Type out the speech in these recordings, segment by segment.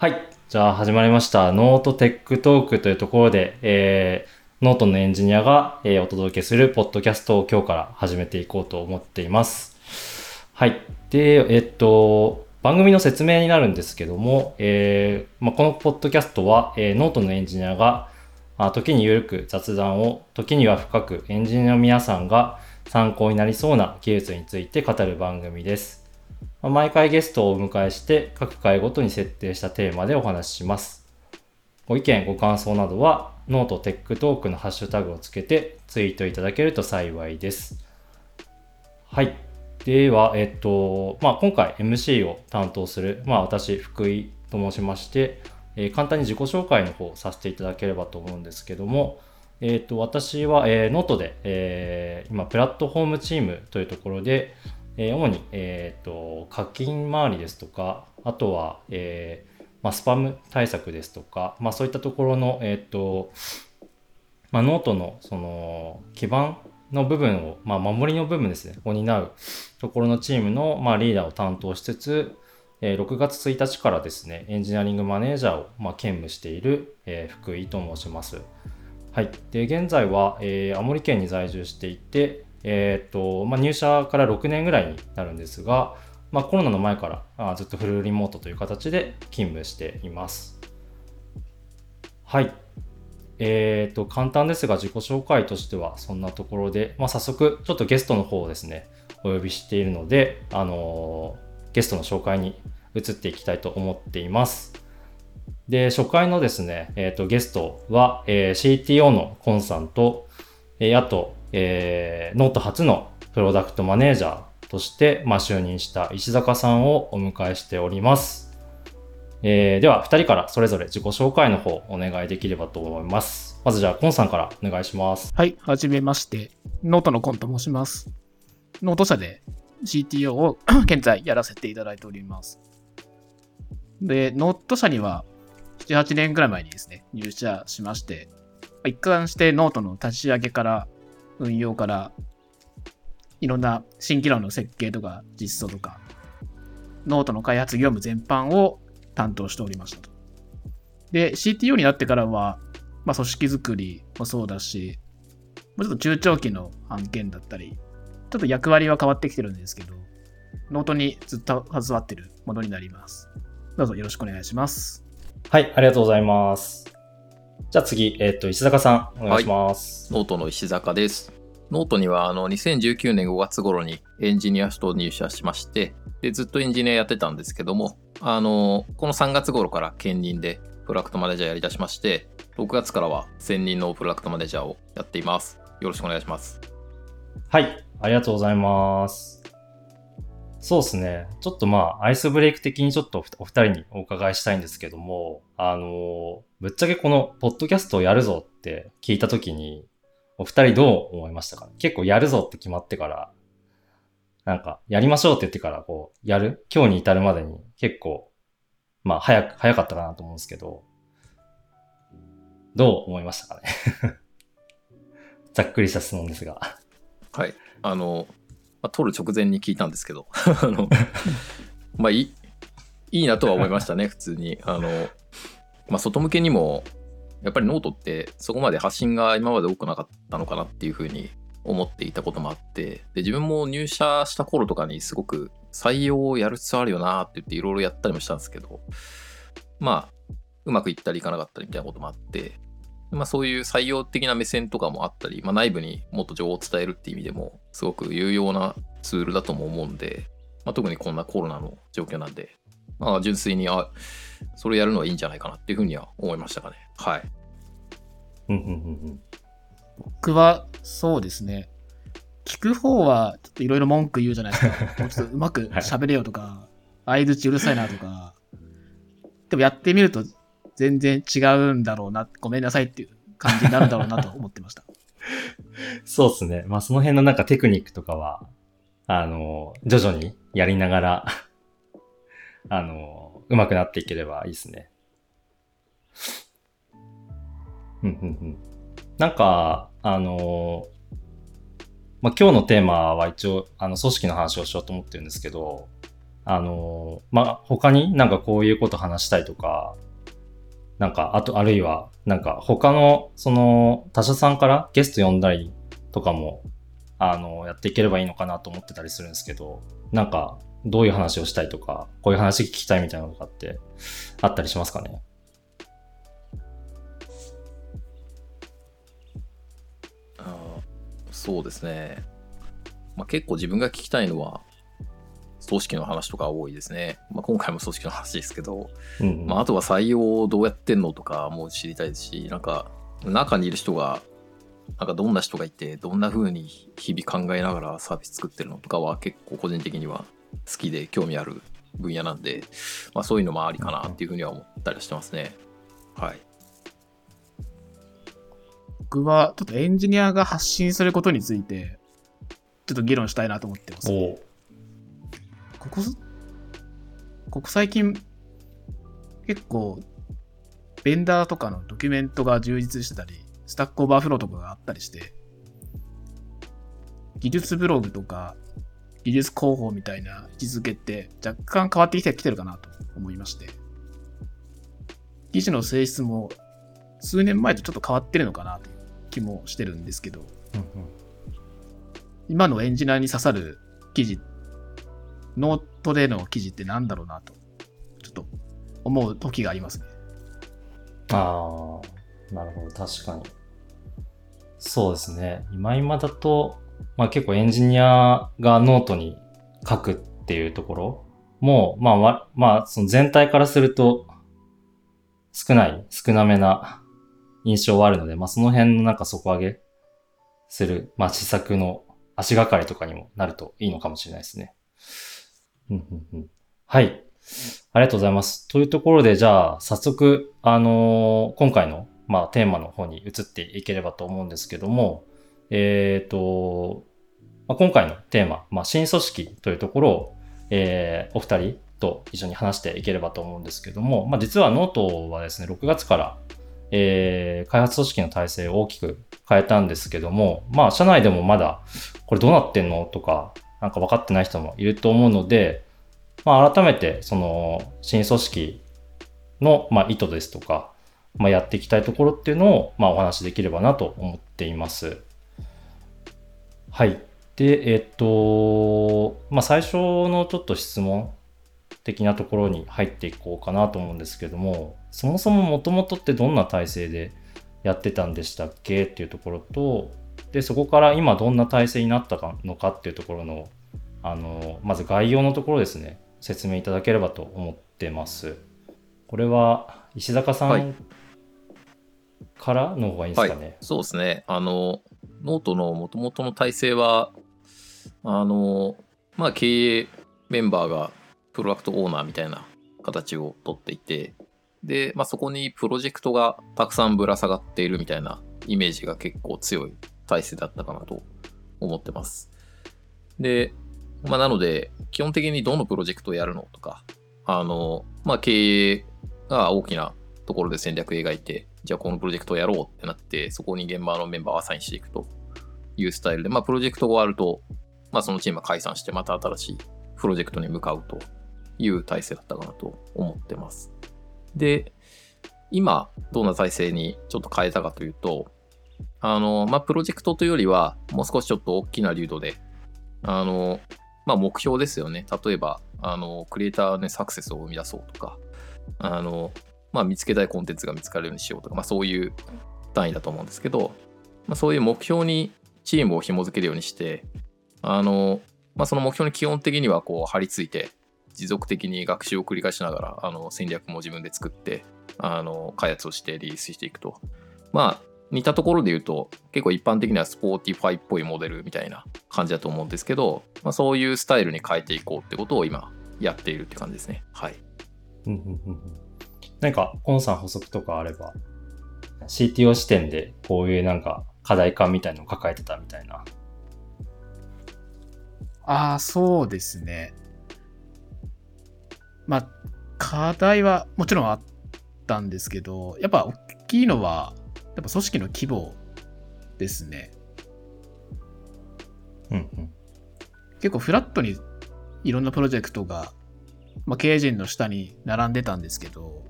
はい。じゃあ始まりました。 note tech talk というところで、えー、ノートのエンジニアが、えーお届けするポッドキャストを今日から始めていこうと思っています。はい。で、えっと、番組の説明になるんですけども、えーまあ、このポッドキャストは、えーノートのエンジニアが、まあ、時に緩く雑談を、時には深くエンジニアの皆さんが参考になりそうな技術について語る番組です。毎回ゲストをお迎えして各回ごとに設定したテーマでお話しします。ご意見、ご感想などは note tech talk のハッシュタグをつけてツイートいただけると幸いです。はい。では、えっと、まあ、今回 MC を担当する、まあ、私、福井と申しまして、えー簡単に自己紹介の方させていただければと思うんですけども、えっと、私は、えーノートで、えー今、プラットフォームチームというところで、えー主に、えー、と課金周りですとか、あとは、えーまあ、スパム対策ですとか、まあ、そういったところの、えーとまあ、ノートのその基盤の部分を、まあ、守りの部分ですね、を担うところのチームの、まあ、リーダーを担当しつつ、えー6月1日からですね、エンジニアリングマネージャーを、まあ、兼務している、えー福井と申します。はい。で、現在は、えー青森県に在住していて、えーっと、まあ、入社から6年ぐらいになるんですが、まあ、コロナの前からあずっとフルリモートという形で勤務しています。はい。えーっと、簡単ですが自己紹介としてはそんなところで、まあ、早速ちょっとゲストの方をですね、お呼びしているので、あのーゲストの紹介に移っていきたいと思っています。で、初回のですね、えーっと、ゲストは、えー CTO のコンさんと、えーあと、えーノート初のプロダクトマネージャーとして、まあ、就任した石坂さんをお迎えしております。えーでは、2人からそれぞれ自己紹介の方お願いできればと思います。まずじゃあ、コンさんからお願いします。はい、はじめまして。ノートのコンと申します。ノート社で CTO を 現在やらせていただいております。で、ノート社には7、8年くらい前にですね、入社しまして、一貫してノートの立ち上げから運用からいろんな新機能の設計とか実装とか、ノートの開発業務全般を担当しておりましたと。で、CTO になってからは、まあ、組織づくりもそうだし、もうちょっと中長期の案件だったり、ちょっと役割は変わってきてるんですけど、ノートにずっと携わってるものになります。どうぞよろしくお願いします。はい、ありがとうございます。じゃあ次、えっ、と、石坂さん、お願いします。ノートの石坂です。ノートにはあの2019年5月頃にエンジニアと入社しましてでずっとエンジニアやってたんですけどもあのこの3月頃から兼任でプロダクトマネージャーやりだしまして6月からは専任のプロダクトマネージャーをやっています。よろしくお願いします。はい、ありがとうございます。そうですね。ちょっとまあ、アイスブレイク的にちょっとお二人にお伺いしたいんですけども、あの、ぶっちゃけこのポッドキャストをやるぞって聞いたときに、お二人どう思いましたか？結構やるぞって決まってから、なんか、やりましょうって言ってから、こう、やる？今日に至るまでに結構、まあ、早く、早かったかなと思うんですけど、どう思いましたかね？ざっくりした質問ですが。はい。あの、まあ、撮る直前に聞いたんですけど、あの、まあいい、いいなとは思いましたね、普通に。あの、まあ、外向けにも、やっぱりノートってそこまで発信が今まで多くなかったのかなっていうふうに思っていたこともあって、で、自分も入社した頃とかにすごく採用をやる必要あるよなって言っていろいろやったりもしたんですけど、まあ、うまくいったりいかなかったりみたいなこともあって、まあ、そういう採用的な目線とかもあったり、まあ、内部にもっと情報を伝えるっていう意味でもすごく有用なツールだとも思うんで、まあ、特にこんなコロナの状況なんで、まあ、純粋にあそれやるのはいいんじゃないかなっていうふうには思いましたかね。はい。うんうんうんうん僕はそうですね。聞く方はちょっといろいろ文句言うじゃないですか。もうちょっとうまく喋れよとか、相づちうるさいなとか。でもやってみると全然違うんだろうな、ごめんなさいっていう感じになるんだろうなと思ってました。そうですね。まあその辺のなんかテクニックとかは、あの、徐々にやりながら、あの、上手くなっていければいいですね。うんうんうん。なんか、あの、ま今日のテーマは一応、あの、組織の話をしようと思ってるんですけど、あの、ま、他になんかこういうこと話したいとか、なんか、あと、あるいは、なんか他の、その、他社さんからゲスト呼んだりとかも、あの、やっていければいいのかなと思ってたりするんですけど、なんか、どういう話をしたいとか、こういう話聞きたいみたいなのとかってあったりしますかね？あーそうですね。まあ、結構自分が聞きたいのは、組織の話とか多いですね。まあ、今回も組織の話ですけど、うん、まあ、あとは採用どうやってんのとかも知りたいですし、なんか、中にいる人が、なんかどんな人がいて、どんな風に日々考えながらサービス作ってるのとかは結構個人的には好きで興味ある分野なんで、まあ、そういうのもありかなっていうふうには思ったりしてますね。はい。僕はちょっとエンジニアが発信することについて、ちょっと議論したいなと思ってます。ここ、ここ最近、結構、ベンダーとかのドキュメントが充実してたり、 Stack Overflow とかがあったりして、技術ブログとか、技術広報みたいな位置づけって若干変わってきてきてるかなと思いまして、記事の性質も数年前とちょっと変わってるのかなという気もしてるんですけど、うんうん今のエンジニアに刺さる記事、ノートでの記事ってなんだろうなと、ちょっと思う時がありますね。ああ、なるほど、確かに。そうですね。今今だと、まあ結構エンジニアがノートに書くっていうところも、まあ、まあ、その全体からすると少ない、少なめな印象はあるので、まあその辺のなんか底上げする、まあ施策の足がかりとかにもなるといいのかもしれないですね。うんはい。ありがとうございます。というところで、じゃあ、早速、あのー今回の、まあ、テーマの方に移っていければと思うんですけども、えっ、と、まあ、今回のテーマ、まあ、新組織というところを、えーお二人と一緒に話していければと思うんですけども、まあ、実はノートはですね、6月から、えー開発組織の体制を大きく変えたんですけども、まあ、社内でもまだ、これどうなってんのとか、なんか分かってない人もいると思うので、まあ、改めて、その、新組織の、まあ、意図ですとか、まあ、やっていきたいところっていうのを、まあ、お話しできればなと思っています。はい。で、えっと、まあ、最初のちょっと質問的なところに入っていこうかなと思うんですけども、そもそももともとってどんな体制でやってたんでしたっけ？っていうところと、で、そこから今どんな体制になったかのかっていうところの、あの、まず概要のところですね、説明いただければと思ってます。これは石坂さん、はい、からの方がいいですかね？そうですね。あの、ノートの元々の体制は、あの、まあ、経営メンバーがプロダクトオーナーみたいな形をとっていて、で、まあ、そこにプロジェクトがたくさんぶら下がっているみたいなイメージが結構強い体制だったかなと思ってます。で、まあ、なので、基本的にどのプロジェクトをやるのとか、あの、まあ、経営が大きなところで戦略描いて、じゃあこのプロジェクトをやろうってなって、そこに現場のメンバーをアサインしていくというスタイルで、まあ、プロジェクトが終わると、まあ、そのチームは解散して、また新しいプロジェクトに向かうという体制だったかなと思ってます。で、今、どんな体制にちょっと変えたかというと、あの、まあ、プロジェクトというよりは、もう少しちょっと大きな流度で、あの、まあ、目標ですよね。例えば、あの、クリエイターでサクセスを生み出そうとか、あの、まあ、見つけたいコンテンツが見つかるようにしようとか、まあ、そういう単位だと思うんですけど、まあ、そういう目標にチームを紐づけるようにして、あの、まあ、その目標に基本的にはこう張り付いて、持続的に学習を繰り返しながら、あの戦略も自分で作って、あの開発をしてリリースしていくと。まあ、似たところで言うと、結構一般的には Spotify っぽいモデルみたいな感じだと思うんですけど、まあ、そういうスタイルに変えていこうってことを今やっているって感じですね。はい。なんか、コンさん補足とかあれば、CTO 視点でこういうなんか課題感みたいのを抱えてたみたいな。ああ、そうですね。まあ、課題はもちろんあったんですけど、やっぱ大きいのは、やっぱ組織の規模ですね。うんうん。結構フラットにいろんなプロジェクトがまあ、経営陣の下に並んでたんですけど、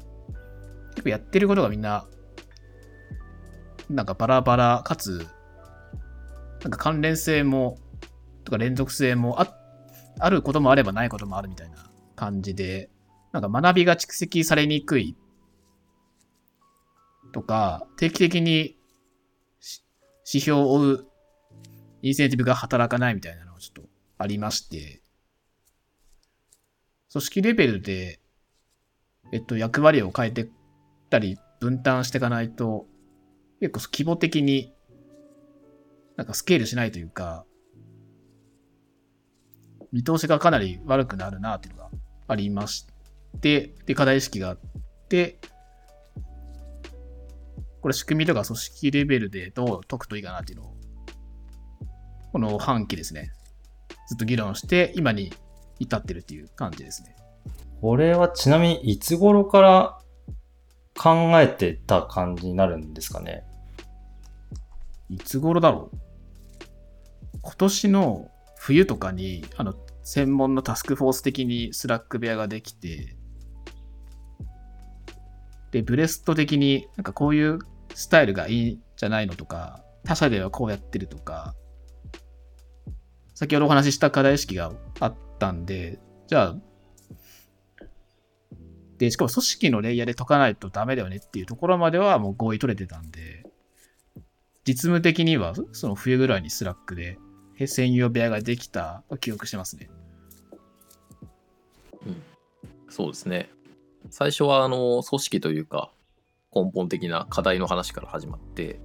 結構やってることがみんな、なんかバラバラかつ、なんか関連性も、とか連続性もああることもあればないこともあるみたいな感じで、なんか学びが蓄積されにくいとか、定期的に指標を追うインセンティブが働かないみたいなのがちょっとありまして、組織レベルで、えっと、役割を変えてったり、分担していかないと、結構規模的に、なんかスケールしないというか、見通しがかなり悪くなるなっていうのがありまして、で、課題意識があって、これ仕組みとか組織レベルでどう解くといいかなっていうのを、この半期ですね、ずっと議論して、今に至ってるっていう感じですね。これはちなみにいつ頃から考えてた感じになるんですかね。いつ頃だろう？今年の冬とかに、あの、専門のタスクフォース的に Slack 部屋ができて、で、ブレスト的になんかこういうスタイルがいいんじゃないのとか、他社ではこうやってるとか、先ほどお話しした課題意識があったんで、じゃあ、で、しかも組織のレイヤーで解かないとダメだよねっていうところまではもう合意取れてたんで、実務的にはその冬ぐらいに Slack で専用部屋ができた記憶してますね。うん、そうですね。最初はあの組織というか根本的な課題の話から始まって、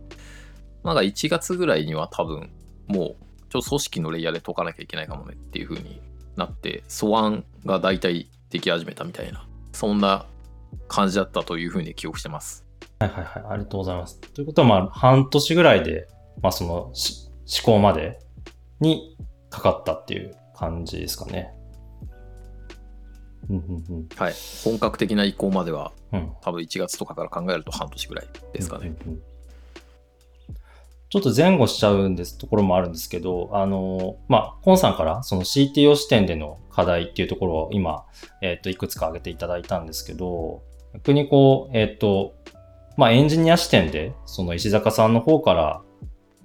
なんか1月ぐらいには多分もうちょっと組織のレイヤーで解かなきゃいけないかもねっていう風になって、素案が大体でき始めたみたいな、そんな感じだったという風に記憶してます。はいはいはい、ありがとうございます。ということは、まあ、半年ぐらいで、まあ、その、思考までにかかったっていう感じですかね。はい。本格的な移行までは、うん、多分1月とかから考えると半年ぐらいですかね。うんうんうんちょっと前後しちゃうんですところもあるんですけど、あの、まあ、コンさんからその CTO 視点での課題っていうところを今、えっ、と、いくつか挙げていただいたんですけど、逆にこう、えっ、と、まあ、エンジニア視点で、その石坂さんの方から、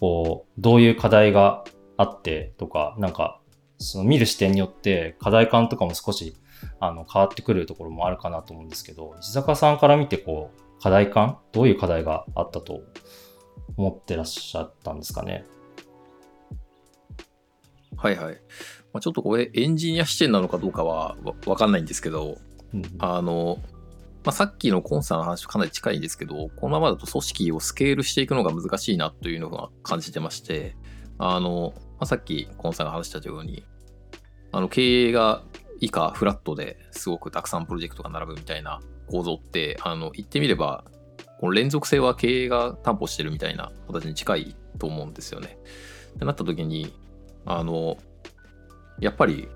こう、どういう課題があってとか、なんか、その見る視点によって課題感とかも少し、あの、変わってくるところもあるかなと思うんですけど、石坂さんから見て、こう、課題感どういう課題があったと思ってらっしゃったんですかね。はいはい。まあ、ちょっとこれエンジニア視点なのかどうかはわかんないんですけど、うん、あの、まあ、さっきのコンサーの話とかなり近いんですけど、このままだと組織をスケールしていくのが難しいなというのが感じてまして、あの、まあ、さっきコンサーが話したように、あの経営が以下フラットですごくたくさんプロジェクトが並ぶみたいな構造って、あの、言ってみればこの連続性は経営が担保してるみたいな形に近いと思うんですよね。ってなった時に、あの、やっぱり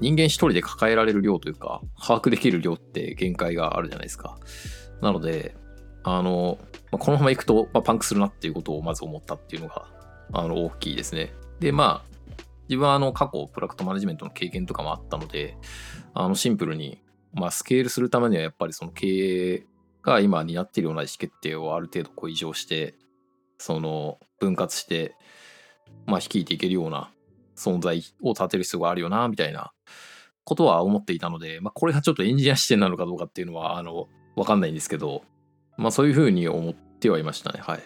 人間一人で抱えられる量というか、把握できる量って限界があるじゃないですか。なので、あの、このままいくと、まパンクするなっていうことをまず思ったっていうのが、あの、大きいですね。で、まあ、自分はあの過去プロダクトマネジメントの経験とかもあったので、あのシンプルに、まあ、スケールするためにはやっぱりその経営が今担っているような意思決定をある程度こう異常してその分割してまあ率いていけるような存在を立てる必要があるよなみたいなことは思っていたので、まあ、これがちょっとエンジニア視点なのかどうかっていうのはあの分かんないんですけど、まあ、そういうふうに思ってはいましたねはい。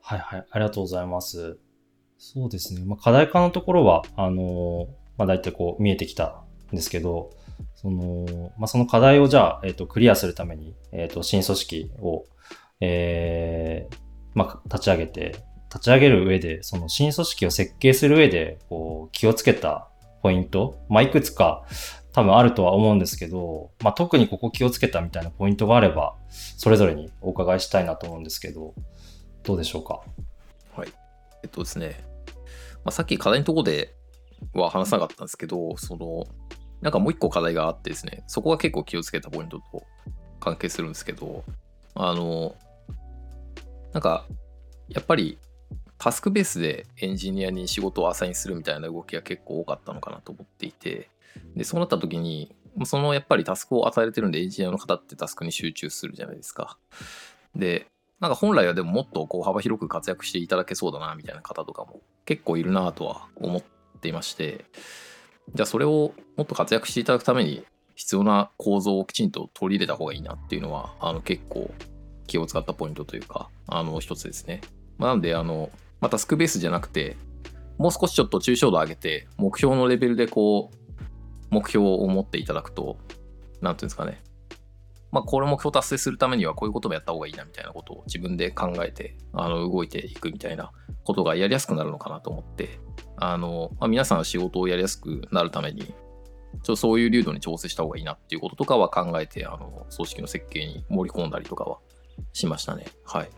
はいはいありがとうございます。そうですね、まあ、課題化のところはあのまあ、大体こう見えてきたんですけど、その、まあ、その課題をじゃあ、えっ、ー、と、クリアするために、えっ、ー、と、新組織を、えー、まあ、立ち上げて、立ち上げる上で、その新組織を設計する上で、こう、気をつけたポイント、まあ、いくつか多分あるとは思うんですけど、まあ、特にここ気をつけたみたいなポイントがあれば、それぞれにお伺いしたいなと思うんですけど、どうでしょうか？はい。えっとですね、まあ、さっき課題のところでは話さなかったんですけど、その、なんかもう一個課題があってですね、そこが結構気をつけたポイントと関係するんですけど、あの、なんか、やっぱりタスクベースでエンジニアに仕事をアサインするみたいな動きが結構多かったのかなと思っていてでそうなった時にそのやっぱりタスクを与えれてるんでエンジニアの方ってタスクに集中するじゃないですか。でなんか本来はでももっとこう幅広く活躍していただけそうだなみたいな方とかも結構いるなとは思っていましてじゃあそれをもっと活躍していただくために必要な構造をきちんと取り入れた方がいいなっていうのはあの結構気を使ったポイントというかあの一つですね。まあ、なんであのまあ、タスクベースじゃなくてもう少しちょっと抽象度上げて目標のレベルでこう目標を持っていただくと何ていうんですかねまあ、これ目標達成するためにはこういうこともやった方がいいなみたいなことを自分で考えてあの動いていくみたいなことがやりやすくなるのかなと思ってあの、まあ、皆さん仕事をやりやすくなるためにちょっとそういう流度に調整した方がいいなっていうこととかは考えてあの組織の設計に盛り込んだりとかはしましたね。はい。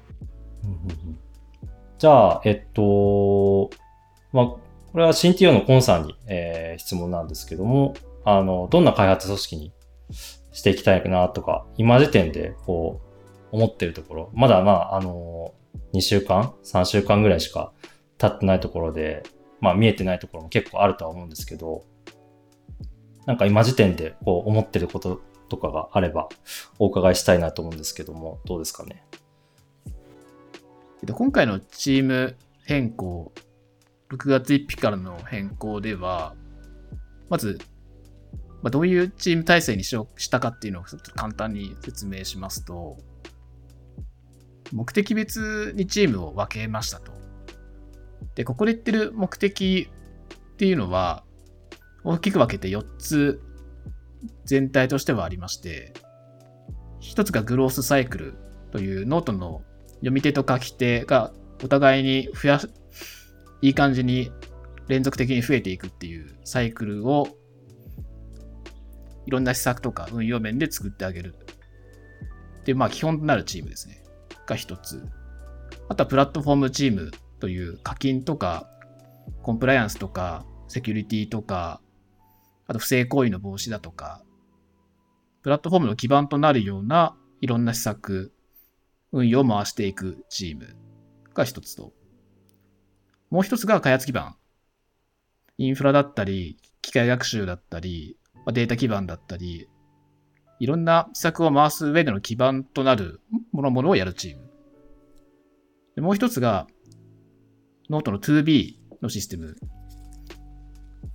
じゃあえっとまあこれは CTO のコンさんに、えー、質問なんですけどもあのどんな開発組織にしていきたいなとか、今時点でこう、思ってるところ、まだまあ、あのー、2週間 ?3 週間ぐらいしか経ってないところで、まあ見えてないところも結構あるとは思うんですけど、なんか今時点でこう思ってることとかがあればお伺いしたいなと思うんですけども、どうですかね？今回のチーム変更、6月1日からの変更では、まずまあ、どういうチーム体制にしようしたかっていうのを簡単に説明しますと、目的別にチームを分けましたと。で、ここで言ってる目的っていうのは、大きく分けて4つ全体としてはありまして、1つがグロースサイクルというノートの読み手と書き手がお互いに増やす、いい感じに連続的に増えていくっていうサイクルをいろんな施策とか運用面で作ってあげる。で、まあ基本となるチームですね。が一つ。あとはプラットフォームチームという課金とか、コンプライアンスとか、セキュリティとか、あと不正行為の防止だとか、プラットフォームの基盤となるようないろんな施策、運用を回していくチームが一つと。もう一つが開発基盤。インフラだったり、機械学習だったり、データ基盤だったり、いろんな施策を回す上での基盤となるものものをやるチーム。でもう一つが、ノートの 2B のシステム。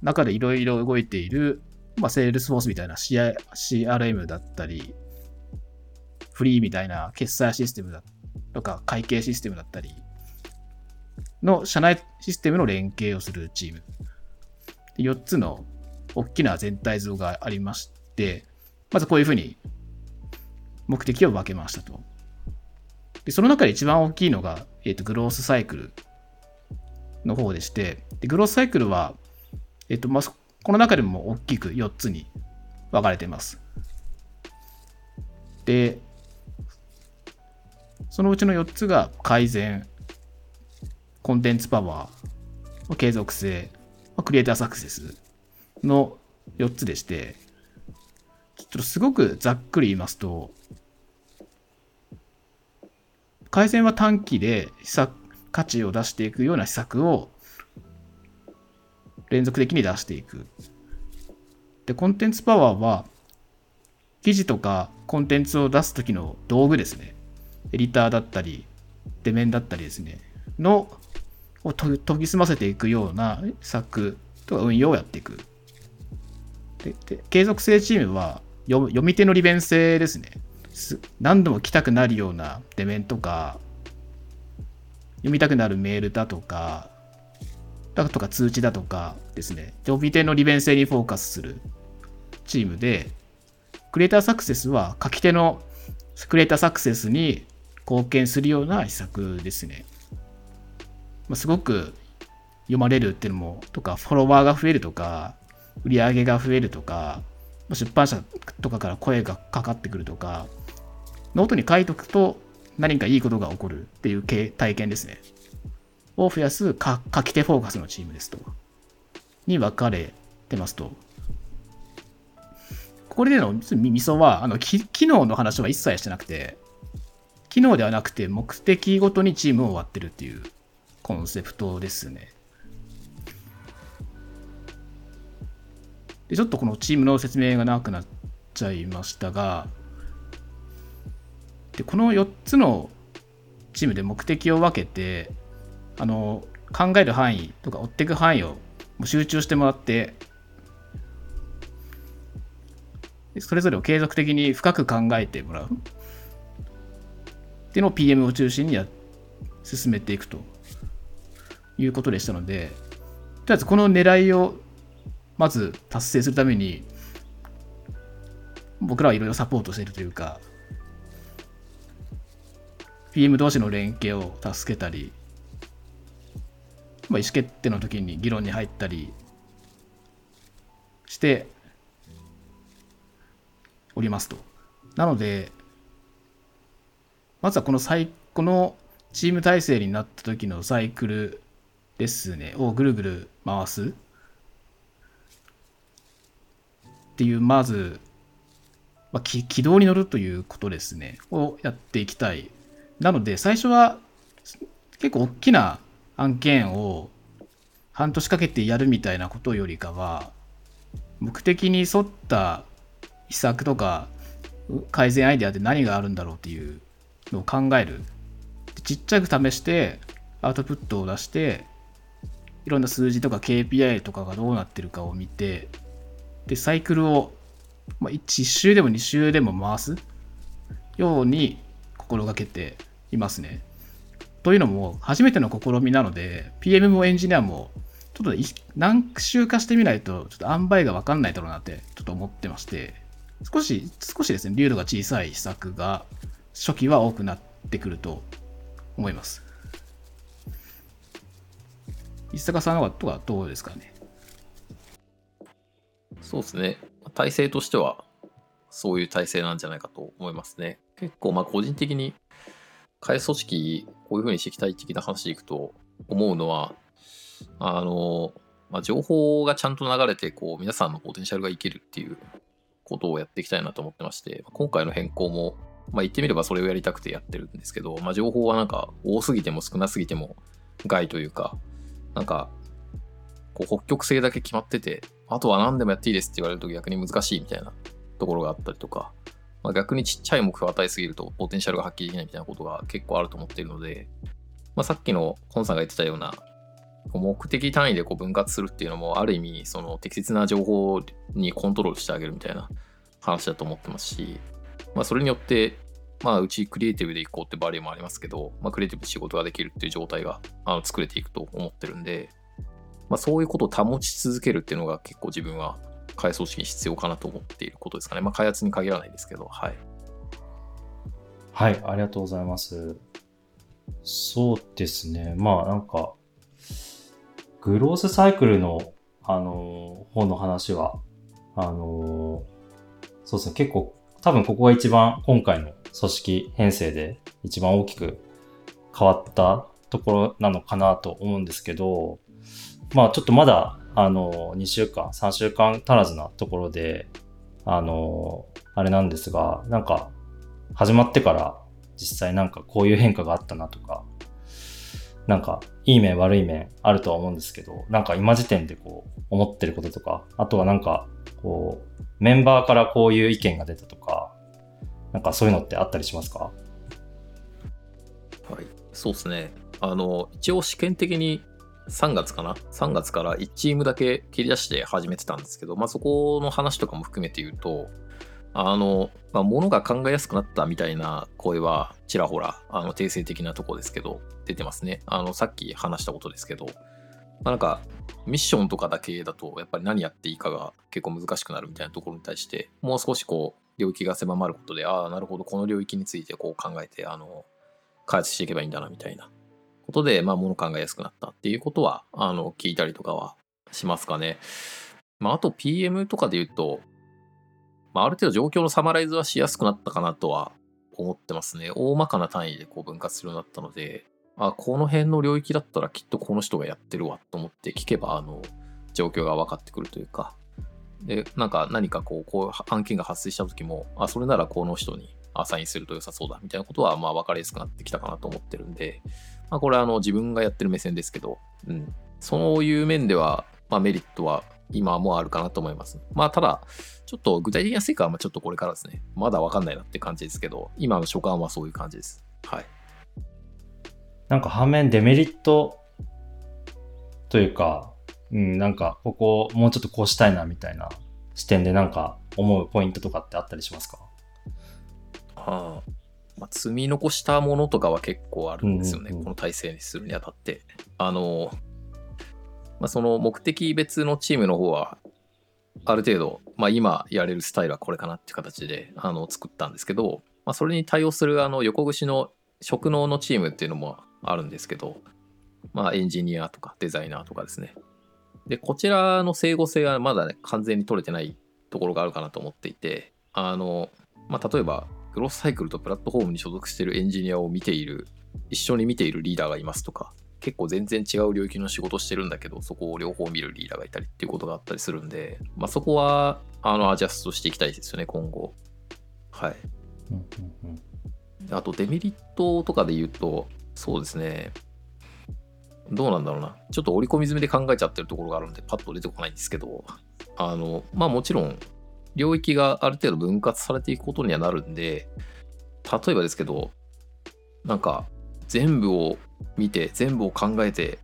中でいろいろ動いている、まあ、 Salesforce みたいな CRM だったり、 freee みたいな決済システムだとか、会計システムだったり、の社内システムの連携をするチーム。4つの大きな全体像がありまして、まずこういうふうに目的を分けましたと。でその中で一番大きいのが、えーと、グロースサイクルの方でして、でグロースサイクルは、えーとまあ、この中でも大きく4つに分かれています。で、そのうちの4つが改善、コンテンツパワー、継続性、クリエイターサクセスの4つでして、ちょっとすごくざっくり言いますと、改善は短期で施策価値を出していくような施策を連続的に出していく。で、コンテンツパワーは、記事とかコンテンツを出すときの道具ですね。エディターだったり、デメンだったりですね。の、を研ぎ澄ませていくような施策とか運用をやっていく。でで継続性チームは読読み手の利便性ですね。何度も来たくなるようなデメンとか、読みたくなるメールだとか、だとか通知だとかですね、読み手の利便性にフォーカスするチームで、クリエイターサクセスは書き手のクリエイターサクセスに貢献するような施策ですね。まあ、すごく読まれるっていうのも、とか、フォロワーが増えるとか、売り上げが増えるとか、出版社とかから声がかかってくるとか、ノートに書いとくと何かいいことが起こるっていう体験ですね。を増やす書き手フォーカスのチームですと。に分かれてますと。これでのミソは、あの、機能の話は一切してなくて、機能ではなくて目的ごとにチームを割ってるっていうコンセプトですね。で、ちょっとこのチームの説明が長くなっちゃいましたが、でこの4つのチームで目的を分けて、あの、考える範囲とか追っていく範囲を集中してもらって、それぞれを継続的に深く考えてもらう。っていうのを PM を中心にや進めていくということでしたので、とりあえずこの狙いをまず達成するために、僕らはいろいろサポートしているというか、PM 同士の連携を助けたり、まあ、意思決定の時に議論に入ったりしておりますと。なので、まずはこのサイこのチーム体制になった時のサイクルですね、をぐるぐる回すっていう、まず、まあ、軌道に乗るということですね、をやっていきたい。なので、最初は結構大きな案件を半年かけてやるみたいなことよりかは、目的に沿った施策とか改善アイデアで何があるんだろうっていうのを考える。ちっちゃく試してアウトプットを出していろんな数字とか KPI とかがどうなってるかを見てでサイクルを、まあ、1周でも2周でも回すように心がけていますね。というのも初めての試みなので PM もエンジニアもちょっと何周かしてみないとちょっと塩梅が分かんないだろうなってちょっと思ってまして少し少しですね流度が小さい施策が初期は多くなってくると思います。石坂さんのとはどうですかね？そうですね。体制としては、そういう体制なんじゃないかと思いますね。結構、まあ個人的に、開組織、こういうふうにしていきたい的な話でいくと、思うのは、あの、まあ、情報がちゃんと流れて、こう、皆さんのポテンシャルがいけるっていうことをやっていきたいなと思ってまして、今回の変更も、まあ、言ってみればそれをやりたくてやってるんですけど、まあ、情報はなんか多すぎても少なすぎても害というか、なんか、こう北極星だけ決まってて、あとは何でもやっていいですって言われると逆に難しいみたいなところがあったりとか、まあ、逆にちっちゃい目標を与えすぎるとポテンシャルが発揮できないみたいなことが結構あると思っているので、まあ、さっきのコンさんが言ってたような、目的単位でこう分割するっていうのも、ある意味、その適切な情報にコントロールしてあげるみたいな話だと思ってますし、まあ、それによって、まあ、うちクリエイティブでいこうってバリューもありますけど、まあ、クリエイティブで仕事ができるっていう状態があの作れていくと思ってるんで、まあ、そういうことを保ち続けるっていうのが結構自分は開発組織に必要かなと思っていることですかね。まあ、開発に限らないですけど、はい。はい、ありがとうございます。そうですね。まあなんか、グロースサイクルの、あのー方の話は、あのーそうですね、結構、多分ここが一番今回の組織編成で一番大きく変わったところなのかなと思うんですけど、まあちょっとまだ、あの2週間、3週間足らずなところで、あのあれなんですが、なんか、始まってから実際なんかこういう変化があったなとか、なんかいい面悪い面あるとは思うんですけど、なんか今時点でこう思ってることとか、あとはなんかこうメンバーからこういう意見が出たとか、なんかそういうのってあったりしますか？はい、そうですね。あの、一応試験的に3月かな ?3 月から1チームだけ切り出して始めてたんですけど、まあそこの話とかも含めて言うと、あの、まあ、ものが考えやすくなったみたいな声はちらほら、あの、定性的なとこですけど、出てますね。あの、さっき話したことですけど、まあ、なんか、ミッションとかだけだと、やっぱり何やっていいかが結構難しくなるみたいなところに対して、もう少しこう、領域が狭まることで、ああ、なるほど、この領域についてこう考えて、あの、開発していけばいいんだな、みたいなことで、まあ、もの考えやすくなったっていうことは、あの、聞いたりとかはしますかね。まあ、あと PM とかで言うと、まあ、ある程度状況のサマライズはしやすくなったかなとは思ってますね。大まかな単位でこう分割するようになったので、あ、この辺の領域だったらきっとこの人がやってるわと思って聞けば、あの、状況が分かってくるというか、で、なんか何かこう、こう案件が発生した時も、あ、それならこの人にアサインすると良さそうだみたいなことはまあ分かりやすくなってきたかなと思ってるんで、まあ、これはあの自分がやってる目線ですけど、うん、そういう面では、まあ、メリットは今もあるかなと思います。まあただ、ちょっと具体的な成果はちょっとこれからですね。まだ分かんないなって感じですけど、今の所感はそういう感じです。はい。なんか反面デメリットというか、うん、なんかここもうちょっとこうしたいなみたいな視点でなんか思うポイントとかってあったりしますか？あまあ、積み残したものとかは結構あるんですよね、うんうんうん、この体制にするにあたって。あの、まあ、その目的別のチームの方は、ある程度、まあ、今やれるスタイルはこれかなっていう形であの作ったんですけど、まあ、それに対応するあの横串の職能のチームっていうのもあるんですけど、まあ、エンジニアとかデザイナーとかですね。で、こちらの整合性がまだね、完全に取れてないところがあるかなと思っていて、あの、まあ、例えば、クロスサイクルとプラットフォームに所属しているエンジニアを見ている、一緒に見ているリーダーがいますとか、結構全然違う領域の仕事してるんだけど、そこを両方見るリーダーがいたりっていうことがあったりするんで、まあ、そこは、あの、アジャストしていきたいですよね、今後。はい。あと、デメリットとかで言うと、そうですね。どうなんだろうな。ちょっと織り込み済みで考えちゃってるところがあるんで、パッと出てこないんですけど、あの、まあもちろん、領域がある程度分割されていくことにはなるんで、例えばですけど、なんか、全部を見て、全部を考えて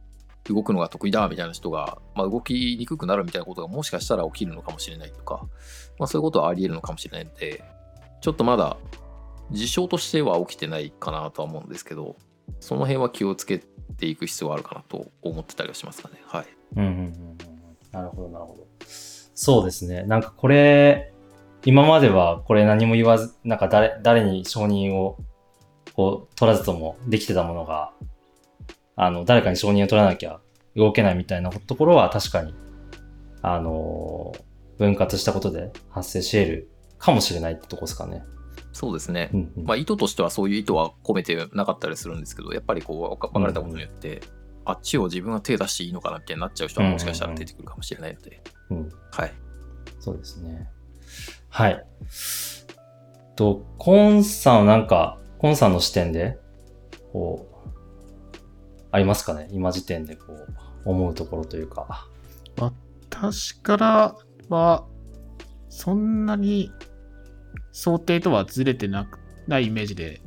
動くのが得意だみたいな人が、まあ、動きにくくなるみたいなことがもしかしたら起きるのかもしれないとか、まあ、そういうことはあり得るのかもしれないので、ちょっとまだ事象としては起きてないかなとは思うんですけど、その辺は気をつけていく必要があるかなと思ってたりはしますかね。はい。うんうんうん。なるほど、なるほど。そうですね。なんかこれ、今まではこれ何も言わず、なんか誰、誰に承認をこう取らずともできてたものが、あの、誰かに承認を取らなきゃ動けないみたいなところは確かに、あの分割したことで発生し得るかもしれないってとこですかね。そうですね。うんうん、まあ意図としてはそういう意図は込めてなかったりするんですけど、やっぱりこう分かれたことによって、あっちを自分は手出していいのかなってなっちゃう人はもしかしたら出てくるかもしれないので。うん、うん、はい。そうですね。はい。と、コンさんなんか、コンさんの視点で、こう、ありますかね？今時点でこう、思うところというか。私からは、そんなに想定とはずれてなくないイメージで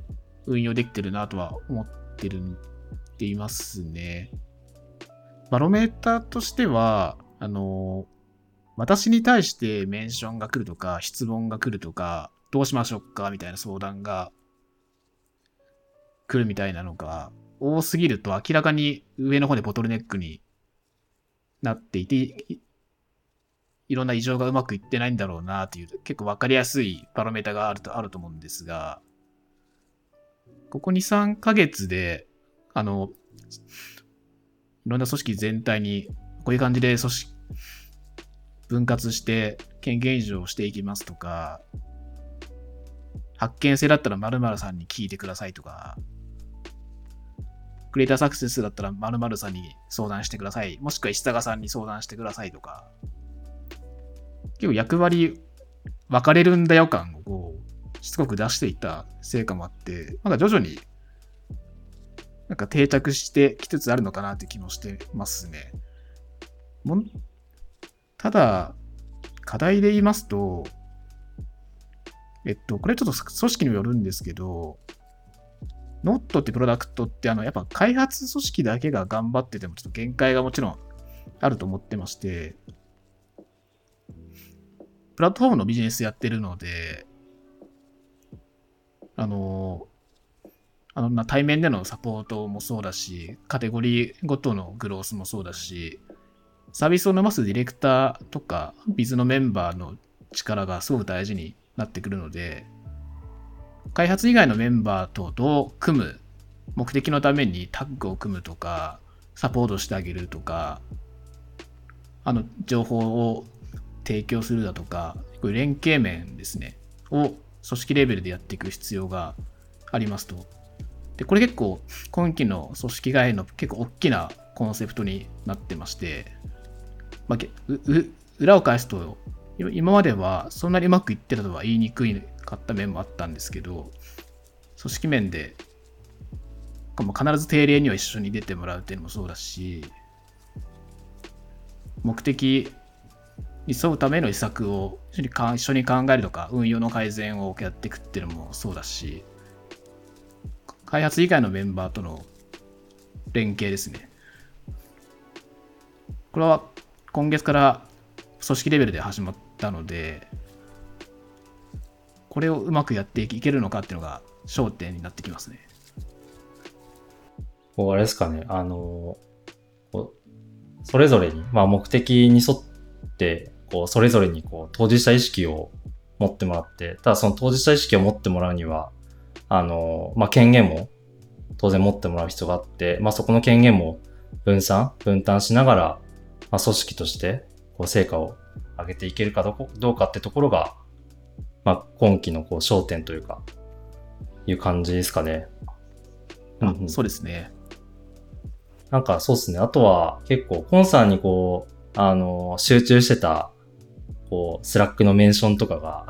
運用できてるなとは思ってるっていますね。バロメーターとしては、あの、私に対してメンションが来るとか、質問が来るとか、どうしましょうかみたいな相談が来るみたいなのが多すぎると明らかに上の方でボトルネックになっていて、いろんな異常がうまくいってないんだろうなという結構わかりやすいパロメータがあるとあると思うんですが、ここ2、3ヶ月で、あの、いろんな組織全体にこういう感じで組織、分割して権限移譲していきますとか、発見性だったら〇〇さんに聞いてくださいとか、クリエイターサクセスだったら〇〇さんに相談してください。もしくは石坂さんに相談してくださいとか、結構役割分かれるんだよ感をこう、しつこく出していった成果もあって、まだ徐々になんか定着してきつつあるのかなって気もしてますね。もただ、課題で言いますと、えっと、これちょっと組織にもよるんですけど、ノットってプロダクトって、あの、やっぱ開発組織だけが頑張っててもちょっと限界がもちろんあると思ってまして、プラットフォームのビジネスやってるので、あのま対面でのサポートもそうだし、カテゴリーごとのグロースもそうだし、サービスを伸ばすディレクターとか、ビズのメンバーの力がすごく大事になってくるので、開発以外のメンバーとどう組む、目的のためにタッグを組むとか、サポートしてあげるとか、あの、情報を提供するだとか、こういう連携面ですね、を組織レベルでやっていく必要がありますと。で、これ結構今期の組織外の結構大きなコンセプトになってまして、まあ、裏を返すと、今まではそんなにうまくいってたとは言いにくいかった面もあったんですけど、組織面で、必ず定例には一緒に出てもらうっていうのもそうだし、目的に沿うための施策を一緒に考えるとか、運用の改善をやっていくっていうのもそうだし、開発以外のメンバーとの連携ですね。これは今月から組織レベルで始まったので、これをうまくやっていけるのかっていうのが焦点になってきますね。こうあれですかね、あの、それぞれに、まあ、目的に沿って、こう、それぞれにこう、当事者意識を持ってもらって、ただその当事者意識を持ってもらうには、あの、まあ、権限も当然持ってもらう必要があって、まあ、そこの権限も分散、分担しながら、まあ、組織としてこう成果を上げていけるかどこどうかってところが、まあ、今期のこう焦点というか、いう感じですかね。うん、うん、そうですね。なんかそうですね。あとは結構、コンさんにこう、あの、集中してた、こう、 Slack のメンションとかが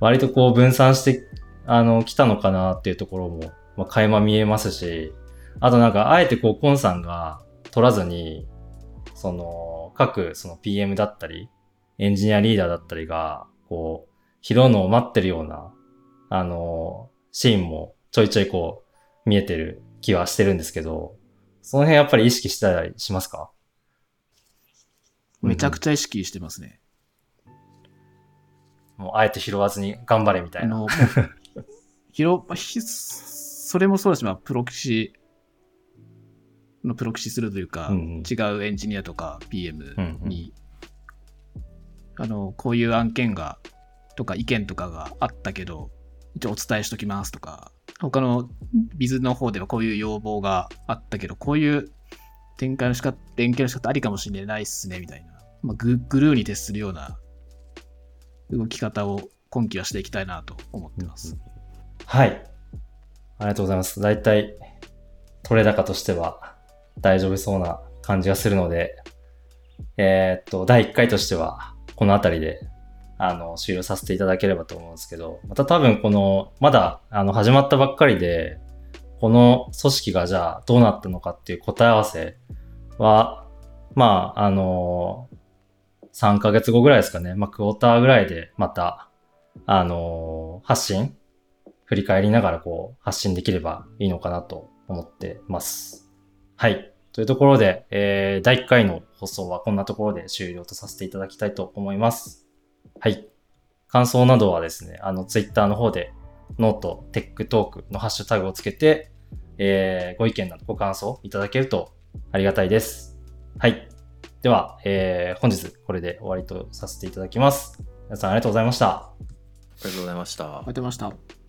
割とこう分散して、あの、来たのかなっていうところも、まあ、垣間見えますし、あとなんか、あえてこう、コンさんが取らずに、その、各その PM だったり、エンジニアリーダーだったりが、こう、拾うのを待ってるような、あの、シーンもちょいちょいこう、見えてる気はしてるんですけど、その辺やっぱり意識したりしますか？めちゃくちゃ意識してますね。もうあえて拾わずに頑張れみたいな。あの、拾、それもそうだし、まあ、プロキシのプロキシするというか、うんうん、違うエンジニアとか PM に、うんうん、あの、こういう案件が、とか意見とかがあったけど、一応お伝えしときますとか、他のビズの方ではこういう要望があったけど、こういう展開の仕方、連携の仕方ありかもしれないっすね、みたいな。まあ、ググルーに徹するような動き方を今期はしていきたいなと思ってます。はい。ありがとうございます。大体、取れ高としては大丈夫そうな感じがするので、えー、っと、第1回としては、この辺りであの、終了させていただければと思うんですけど、また多分この、まだ、あの、始まったばっかりで、この組織がじゃあどうなったのかっていう答え合わせは、まあ、あの、3ヶ月後ぐらいですかね。まあ、クォーターぐらいでまた、あの、発信振り返りながらこう、発信できればいいのかなと思ってます。はい。というところで、えー、第1回の放送はこんなところで終了とさせていただきたいと思います。はい。感想などはですね、あの、ツイッターの方で、 note、tech talk のハッシュタグをつけて、えー、ご意見などご感想いただけるとありがたいです。はい。では、えー、本日これで終わりとさせていただきます。皆さんありがとうございました。ありがとうございました。ありがとうございました。